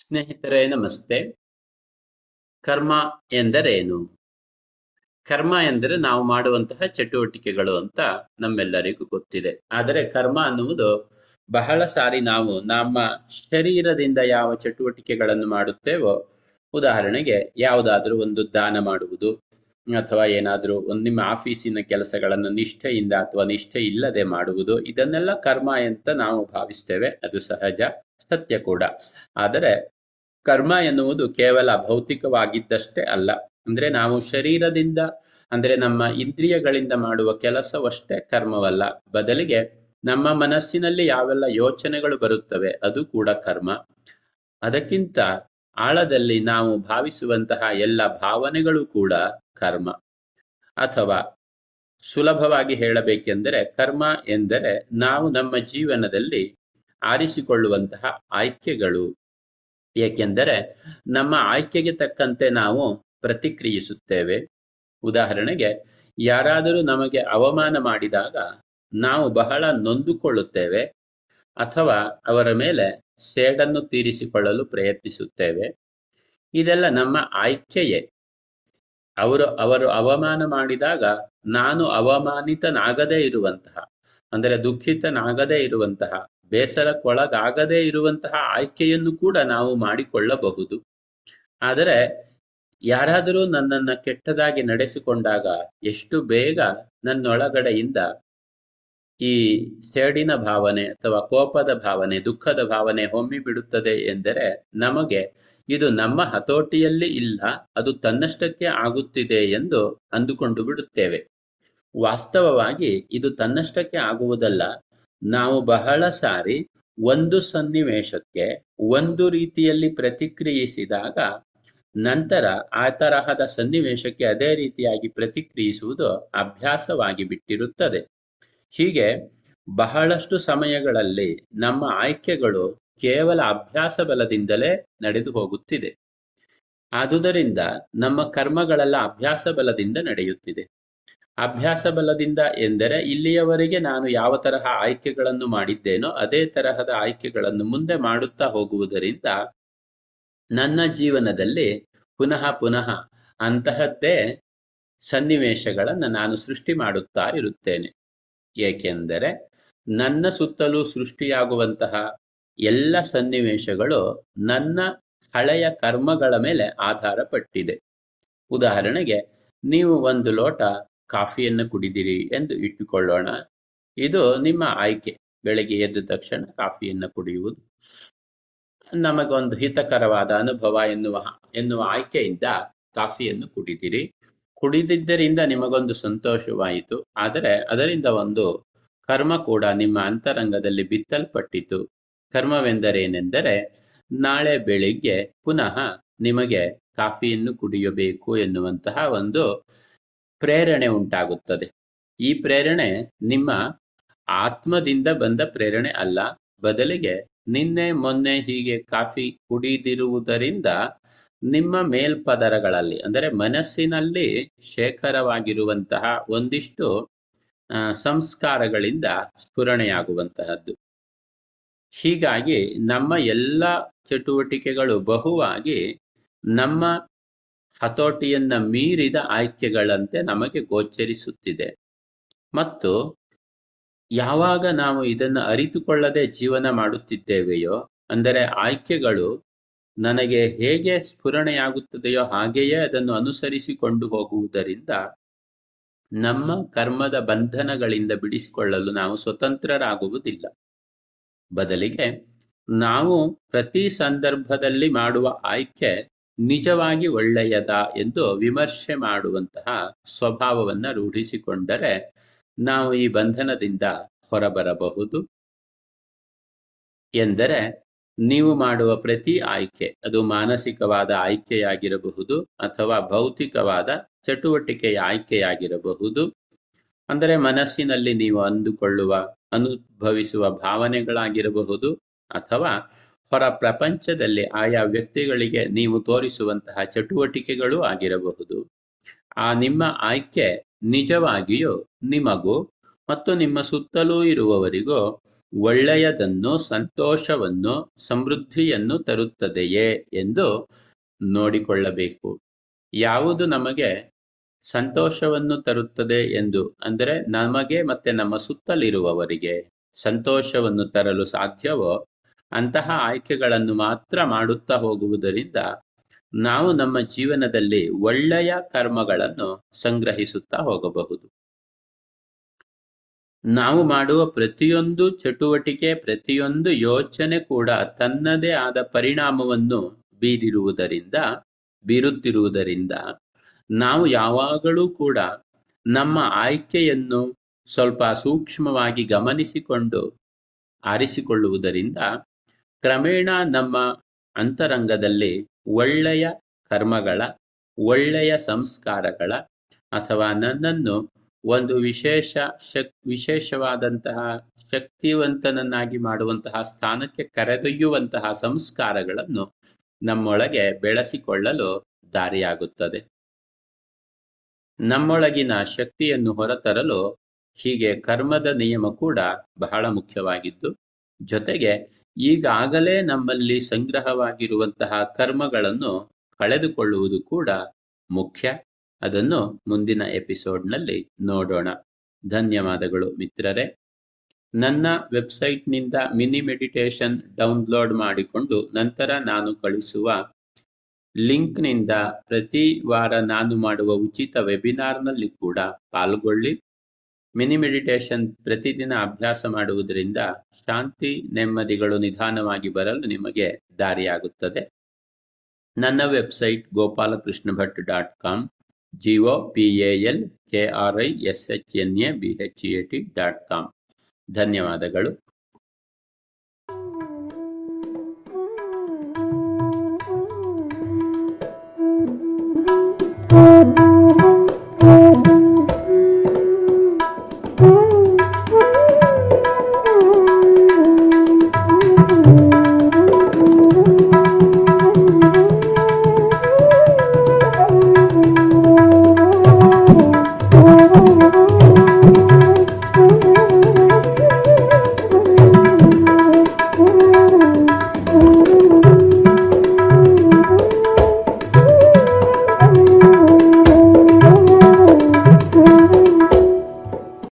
ಸ್ನೇಹಿತರೆ, ನಮಸ್ತೆ. ಕರ್ಮ ಎಂದರೇನು? ಕರ್ಮ ಎಂದರೆ ನಾವು ಮಾಡುವಂತಹ ಚಟುವಟಿಕೆಗಳು ಅಂತ ನಮ್ಮೆಲ್ಲರಿಗೂ ಗೊತ್ತಿದೆ. ಆದರೆ ಕರ್ಮ ಅನ್ನುವುದು ಬಹಳ ಸಾರಿ ನಾವು ನಮ್ಮ ಶರೀರದಿಂದ ಯಾವ ಚಟುವಟಿಕೆಗಳನ್ನು ಮಾಡುತ್ತೇವೋ, ಉದಾಹರಣೆಗೆ ಯಾವುದಾದ್ರೂ ಒಂದು ದಾನ ಮಾಡುವುದು, ಅಥವಾ ಏನಾದರೂ ಒಂದು ನಿಮ್ಮ ಆಫೀಸಿನ ಕೆಲಸಗಳನ್ನು ನಿಷ್ಠೆಯಿಂದ ಅಥವಾ ನಿಷ್ಠೆ ಇಲ್ಲದೆ ಮಾಡುವುದು, ಇದನ್ನೆಲ್ಲ ಕರ್ಮ ಅಂತ ನಾವು ಭಾವಿಸ್ತೇವೆ. ಅದು ಸಹಜ. ಸತ್ಯ ಕೂಡ. ಆದರೆ ಕರ್ಮ ಎನ್ನುವುದು ಕೇವಲ ಭೌತಿಕವಾಗಿದ್ದಷ್ಟೇ ಅಲ್ಲ. ಅಂದ್ರೆ ನಾವು ಶರೀರದಿಂದ, ಅಂದ್ರೆ ನಮ್ಮ ಇಂದ್ರಿಯಗಳಿಂದ ಮಾಡುವ ಕೆಲಸವಷ್ಟೇ ಕರ್ಮವಲ್ಲ. ಬದಲಿಗೆ ನಮ್ಮ ಮನಸ್ಸಿನಲ್ಲಿ ಯಾವೆಲ್ಲ ಯೋಚನೆಗಳು ಬರುತ್ತವೆ, ಅದು ಕೂಡ ಕರ್ಮ. ಅದಕ್ಕಿಂತ ಆಳದಲ್ಲಿ ನಾವು ಭಾವಿಸುವಂತಹ ಎಲ್ಲ ಭಾವನೆಗಳು ಕೂಡ ಕರ್ಮ. ಅಥವಾ ಸುಲಭವಾಗಿ ಹೇಳಬೇಕೆಂದರೆ ಕರ್ಮ ಎಂದರೆ ನಾವು ನಮ್ಮ ಜೀವನದಲ್ಲಿ ಆರಿಸಿಕೊಳ್ಳುವಂತಹ ಆಯ್ಕೆಗಳು. ಏಕೆಂದರೆ ನಮ್ಮ ಆಯ್ಕೆಗೆ ತಕ್ಕಂತೆ ನಾವು ಪ್ರತಿಕ್ರಿಯಿಸುತ್ತೇವೆ. ಉದಾಹರಣೆಗೆ, ಯಾರಾದರೂ ನಮಗೆ ಅವಮಾನ ಮಾಡಿದಾಗ ನಾವು ಬಹಳ ನೊಂದುಕೊಳ್ಳುತ್ತೇವೆ ಅಥವಾ ಅವರ ಮೇಲೆ ಸೇಡನ್ನು ತೀರಿಸಿಕೊಳ್ಳಲು ಪ್ರಯತ್ನಿಸುತ್ತೇವೆ. ಇದೆಲ್ಲ ನಮ್ಮ ಆಯ್ಕೆಯೇ. ಅವರು ಅವರು ಅವಮಾನ ಮಾಡಿದಾಗ ನಾನು ಅವಮಾನಿತನಾಗದೇ ಇರುವಂತಹ, ಅಂದರೆ ದುಃಖಿತನಾಗದೇ ಇರುವಂತಹ ಬೇಸರಕ್ಕೊಳಗಾಗದೇ ಇರುವಂತಹ ಆಯ್ಕೆಯನ್ನು ಕೂಡ ನಾವು ಮಾಡಿಕೊಳ್ಳಬಹುದು. ಆದರೆ ಯಾರಾದರೂ ನನ್ನನ್ನ ಕೆಟ್ಟದಾಗಿ ನಡೆಸಿಕೊಂಡಾಗ ಎಷ್ಟು ಬೇಗ ನನ್ನೊಳಗಡೆಯಿಂದ ಈ ಸೇಡಿನ ಭಾವನೆ ಅಥವಾ ಕೋಪದ ಭಾವನೆ, ದುಃಖದ ಭಾವನೆ ಹೊಮ್ಮಿ ಬಿಡುತ್ತದೆ ಎಂದರೆ ನಮಗೆ ಇದು ನಮ್ಮ ಹತೋಟಿಯಲ್ಲಿ ಇಲ್ಲ, ಅದು ತನ್ನಷ್ಟಕ್ಕೆ ಆಗುತ್ತಿದೆ ಎಂದು ಅಂದುಕೊಂಡು ಬಿಡುತ್ತೇವೆ. ವಾಸ್ತವವಾಗಿ ಇದು ತನ್ನಷ್ಟಕ್ಕೆ ಆಗುವುದಲ್ಲ ನಾವು ಬಹಳ ಸಾರಿ ಒಂದು ಸನ್ನಿವೇಶಕ್ಕೆ ಒಂದು ರೀತಿಯಲ್ಲಿ ಪ್ರತಿಕ್ರಿಯಿಸಿದಾಗ ನಂತರ ಆ ತರಹದ ಸನ್ನಿವೇಶಕ್ಕೆ ಅದೇ ರೀತಿಯಾಗಿ ಪ್ರತಿಕ್ರಿಯಿಸುವುದು ಅಭ್ಯಾಸವಾಗಿ ಬಿಟ್ಟಿರುತ್ತದೆ. ಹೀಗೆ ಬಹಳಷ್ಟು ಸಮಯಗಳಲ್ಲಿ ನಮ್ಮ ಆಯ್ಕೆಗಳು ಕೇವಲ ಅಭ್ಯಾಸ ಬಲದಿಂದಲೇ ನಡೆದು ಹೋಗುತ್ತಿದೆ. ಆದುದರಿಂದ ನಮ್ಮ ಕರ್ಮಗಳೆಲ್ಲ ಅಭ್ಯಾಸ ಬಲದಿಂದ ನಡೆಯುತ್ತಿದೆ. ಅಭ್ಯಾಸ ಬಲದಿಂದ ಎಂದರೆ ಇಲ್ಲಿಯವರೆಗೆ ನಾನು ಯಾವ ತರಹ ಆಯ್ಕೆಗಳನ್ನು ಮಾಡಿದ್ದೇನೋ ಅದೇ ತರಹದ ಆಯ್ಕೆಗಳನ್ನು ಮುಂದೆ ಮಾಡುತ್ತಾ ಹೋಗುವುದರಿಂದ ನನ್ನ ಜೀವನದಲ್ಲಿ ಪುನಃ ಪುನಃ ಅಂತಹದ್ದೇ ಸನ್ನಿವೇಶಗಳನ್ನು ನಾನು ಸೃಷ್ಟಿ ಮಾಡುತ್ತಾ ಇರುತ್ತೇನೆ. ಏಕೆಂದರೆ ನನ್ನ ಸುತ್ತಲೂ ಸೃಷ್ಟಿಯಾಗುವಂತಹ ಎಲ್ಲ ಸನ್ನಿವೇಶಗಳು ನನ್ನ ಹಳೆಯ ಕರ್ಮಗಳ ಮೇಲೆ ಆಧಾರ ಪಟ್ಟಿದೆ ಉದಾಹರಣೆಗೆ, ನೀವು ಒಂದು ಲೋಟ ಕಾಫಿಯನ್ನು ಕುಡಿದಿರಿ ಎಂದು ಇಟ್ಟುಕೊಳ್ಳೋಣ. ಇದು ನಿಮ್ಮ ಆಯ್ಕೆ. ಬೆಳಗ್ಗೆ ಎದ್ದ ತಕ್ಷಣ ಕಾಫಿಯನ್ನು ಕುಡಿಯುವುದು. ನಮಗೊಂದು ಹಿತಕರವಾದ ಅನುಭವ ಎನ್ನುವ ಎನ್ನುವ ಆಯ್ಕೆಯಿಂದ ಕಾಫಿಯನ್ನು ಕುಡಿದಿರಿ. ಕುಡಿದಿದ್ದರಿಂದ ನಿಮಗೊಂದು ಸಂತೋಷವಾಯಿತು. ಆದರೆ ಅದರಿಂದ ಒಂದು ಕರ್ಮ ಕೂಡ ನಿಮ್ಮ ಅಂತರಂಗದಲ್ಲಿ ಬಿತ್ತಲ್ಪಟ್ಟಿತು. ಕರ್ಮವೆಂದರೇನೆಂದರೆ ನಾಳೆ ಬೆಳಿಗ್ಗೆ ಪುನಃ ನಿಮಗೆ ಕಾಫಿಯನ್ನು ಕುಡಿಯಬೇಕು ಎನ್ನುವಂತಹ ಒಂದು ಪ್ರೇರಣೆ ಉಂಟಾಗುತ್ತದೆ. ಈ ಪ್ರೇರಣೆ ನಿಮ್ಮ ಆತ್ಮದಿಂದ ಬಂದ ಪ್ರೇರಣೆ ಅಲ್ಲ. ಬದಲಿಗೆ ನಿನ್ನೆ, ಮೊನ್ನೆ ಹೀಗೆ ಕಾಫಿ ಕುಡಿದಿರುವುದರಿಂದ ನಿಮ್ಮ ಮೇಲ್ಪದರಗಳಲ್ಲಿ, ಅಂದರೆ ಮನಸ್ಸಿನಲ್ಲಿ ಶೇಖರವಾಗಿರುವಂತಹ ಒಂದಿಷ್ಟು ಸಂಸ್ಕಾರಗಳಿಂದ ಸ್ಫುರಣೆಯಾಗುವಂತಹದ್ದು. ಹೀಗಾಗಿ ನಮ್ಮ ಎಲ್ಲ ಚಟುವಟಿಕೆಗಳು ಬಹುವಾಗಿ ನಮ್ಮ ಹತೋಟಿಯನ್ನ ಮೀರಿದ ಆಯ್ಕೆಗಳಂತೆ ನಮಗೆ ಗೋಚರಿಸುತ್ತಿದೆ. ಮತ್ತು ಯಾವಾಗ ನಾವು ಇದನ್ನು ಅರಿತುಕೊಳ್ಳದೆ ಜೀವನ ಮಾಡುತ್ತಿದ್ದೇವೆಯೋ, ಅಂದರೆ ಆಯ್ಕೆಗಳು ನನಗೆ ಹೇಗೆ ಸ್ಫುರಣೆಯಾಗುತ್ತದೆಯೋ ಹಾಗೆಯೇ ಅದನ್ನು ಅನುಸರಿಸಿಕೊಂಡು ಹೋಗುವುದರಿಂದ ನಮ್ಮ ಕರ್ಮದ ಬಂಧನಗಳಿಂದ ಬಿಡಿಸಿಕೊಳ್ಳಲು ನಾವು ಸ್ವತಂತ್ರರಾಗುವುದಿಲ್ಲ. ಬದಲಿಗೆ ನಾವು ಪ್ರತಿ ಸಂದರ್ಭದಲ್ಲಿ ಮಾಡುವ ಆಯ್ಕೆ ನಿಜವಾಗಿ ಒಳ್ಳೆಯದ ಎಂದು ವಿಮರ್ಶೆ ಮಾಡುವಂತಹ ಸ್ವಭಾವವನ್ನು ರೂಢಿಸಿಕೊಂಡರೆ ನಾವು ಈ ಬಂಧನದಿಂದ ಹೊರಬರಬಹುದು ಎಂದರೆ ನೀವು ಮಾಡುವ ಪ್ರತಿ ಆಯ್ಕೆ, ಅದು ಮಾನಸಿಕವಾದ ಆಯ್ಕೆಯಾಗಿರಬಹುದು ಅಥವಾ ಭೌತಿಕವಾದ ಚಟುವಟಿಕೆಯ ಆಯ್ಕೆಯಾಗಿರಬಹುದು. ಅಂದರೆ ಮನಸ್ಸಿನಲ್ಲಿ ನೀವು ಅಂದುಕೊಳ್ಳುವ, ಅನುಭವಿಸುವ ಭಾವನೆಗಳಾಗಿರಬಹುದು ಅಥವಾ ಹೊರ ಪ್ರಪಂಚದಲ್ಲಿ ಆಯಾ ವ್ಯಕ್ತಿಗಳಿಗೆ ನೀವು ತೋರಿಸುವಂತಹ ಚಟುವಟಿಕೆಗಳು ಆಗಿರಬಹುದು. ಆ ನಿಮ್ಮ ಆಯ್ಕೆ ನಿಜವಾಗಿಯೂ ನಿಮಗೂ ಮತ್ತು ನಿಮ್ಮ ಸುತ್ತಲೂ ಇರುವವರಿಗೂ ಒಳ್ಳೆಯದನ್ನು ಸಂತೋಷವನ್ನು ಸಮೃದ್ಧಿಯನ್ನು ತರುತ್ತದೆಯೇ ಎಂದು ನೋಡಿಕೊಳ್ಳಬೇಕು. ಯಾವುದು ನಮಗೆ ಸಂತೋಷವನ್ನು ತರುತ್ತದೆ ಎಂದು ಅಂದರೆ ನಮಗೆ ಮತ್ತೆ ನಮ್ಮ ಸುತ್ತಲಿರುವವರಿಗೆ ಸಂತೋಷವನ್ನು ತರಲು ಸಾಧ್ಯವೋ ಅಂತಹ ಆಯ್ಕೆಗಳನ್ನು ಮಾತ್ರ ಮಾಡುತ್ತಾ ಹೋಗುವುದರಿಂದ ನಾವು ನಮ್ಮ ಜೀವನದಲ್ಲಿ ಒಳ್ಳೆಯ ಕರ್ಮಗಳನ್ನು ಸಂಗ್ರಹಿಸುತ್ತಾ ಹೋಗಬಹುದು. ನಾವು ಮಾಡುವ ಪ್ರತಿಯೊಂದು ಚಟುವಟಿಕೆ, ಪ್ರತಿಯೊಂದು ಯೋಚನೆ ಕೂಡ ತನ್ನದೇ ಆದ ಪರಿಣಾಮವನ್ನು ಬೀರಿರುವುದರಿಂದ, ಬೀರುತ್ತಿರುವುದರಿಂದ ನಾವು ಯಾವಾಗಲೂ ಕೂಡ ನಮ್ಮ ಆಯ್ಕೆಯನ್ನು ಸ್ವಲ್ಪ ಸೂಕ್ಷ್ಮವಾಗಿ ಗಮನಿಸಿಕೊಂಡು ಆರಿಸಿಕೊಳ್ಳುವುದರಿಂದ ಕ್ರಮೇಣ ನಮ್ಮ ಅಂತರಂಗದಲ್ಲಿ ಒಳ್ಳೆಯ ಕರ್ಮಗಳ, ಒಳ್ಳೆಯ ಸಂಸ್ಕಾರಗಳ ಅಥವಾ ನನ್ನನ್ನು ಒಂದು ವಿಶೇಷ ಶಕ್, ವಿಶೇಷವಾದಂತಹ ಶಕ್ತಿವಂತನನ್ನಾಗಿ ಮಾಡುವಂತಹ ಸ್ಥಾನಕ್ಕೆ ಕರೆದೊಯ್ಯುವಂತಹ ಸಂಸ್ಕಾರಗಳನ್ನು ನಮ್ಮೊಳಗೆ ಬೆಳೆಸಿಕೊಳ್ಳಲು ದಾರಿಯಾಗುತ್ತದೆ. ನಮ್ಮೊಳಗಿನ ಶಕ್ತಿಯನ್ನು ಹೊರತರಲು ಹೀಗೆ ಕರ್ಮದ ನಿಯಮ ಕೂಡ ಬಹಳ ಮುಖ್ಯವಾಗಿದ್ದು ಜೊತೆಗೆ ಈಗಾಗಲೇ ನಮ್ಮಲ್ಲಿ ಸಂಗ್ರಹವಾಗಿರುವಂತಹ ಕರ್ಮಗಳನ್ನು ಕಳೆದುಕೊಳ್ಳುವುದು ಕೂಡ ಮುಖ್ಯ. ಅದನ್ನು ಮುಂದಿನ ಎಪಿಸೋಡ್ನಲ್ಲಿ ನೋಡೋಣ. ಧನ್ಯವಾದಗಳು ಮಿತ್ರರೇ. ನನ್ನ ವೆಬ್ಸೈಟ್ನಿಂದ ಮಿನಿ ಮೆಡಿಟೇಷನ್ ಡೌನ್ಲೋಡ್ ಮಾಡಿಕೊಂಡು ನಂತರ ನಾನು ಕಳಿಸುವ ಲಿಂಕ್ನಿಂದ ಪ್ರತಿ ವಾರ ನಾನು ಮಾಡುವ ಉಚಿತ ವೆಬಿನಾರ್ನಲ್ಲಿ ಕೂಡ ಪಾಲ್ಗೊಳ್ಳಿ. ಮಿನಿ ಮೆಡಿಟೇಷನ್ ಪ್ರತಿದಿನ ಅಭ್ಯಾಸ ಮಾಡುವುದರಿಂದ ಶಾಂತಿ, ನೆಮ್ಮದಿಗಳು ನಿಧಾನವಾಗಿ ಬರಲು ನಿಮಗೆ ದಾರಿಯಾಗುತ್ತದೆ. ನನ್ನ website Gopalakrishna Bhat dot com, G O P A L K R I S H N A B H A T dot com. ಧನ್ಯವಾದಗಳು.